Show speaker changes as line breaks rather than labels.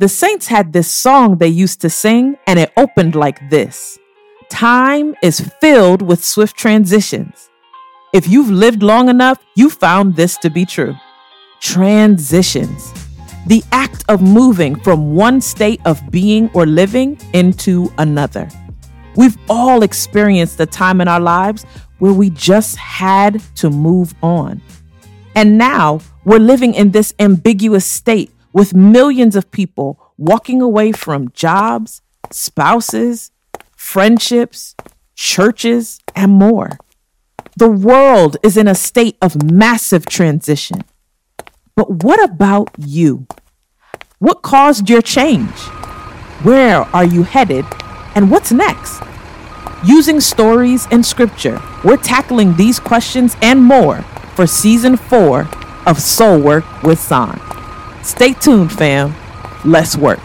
The Saints had this song they used to sing, and it opened like this Time is filled with swift transitions. If you've lived long enough, you found this to be true. Transitions. The act of moving from one state of being or living into another. We've all experienced a time in our lives where we just had to move on. And now we're living in this ambiguous state with millions of people walking away from jobs, spouses, friendships, churches, and more. The world is in a state of massive transition. But what about you? What caused your change? Where are you headed? And what's next? Using stories and scripture, we're tackling these questions and more for season four of Soul Work with San. Stay tuned, fam. Let's work.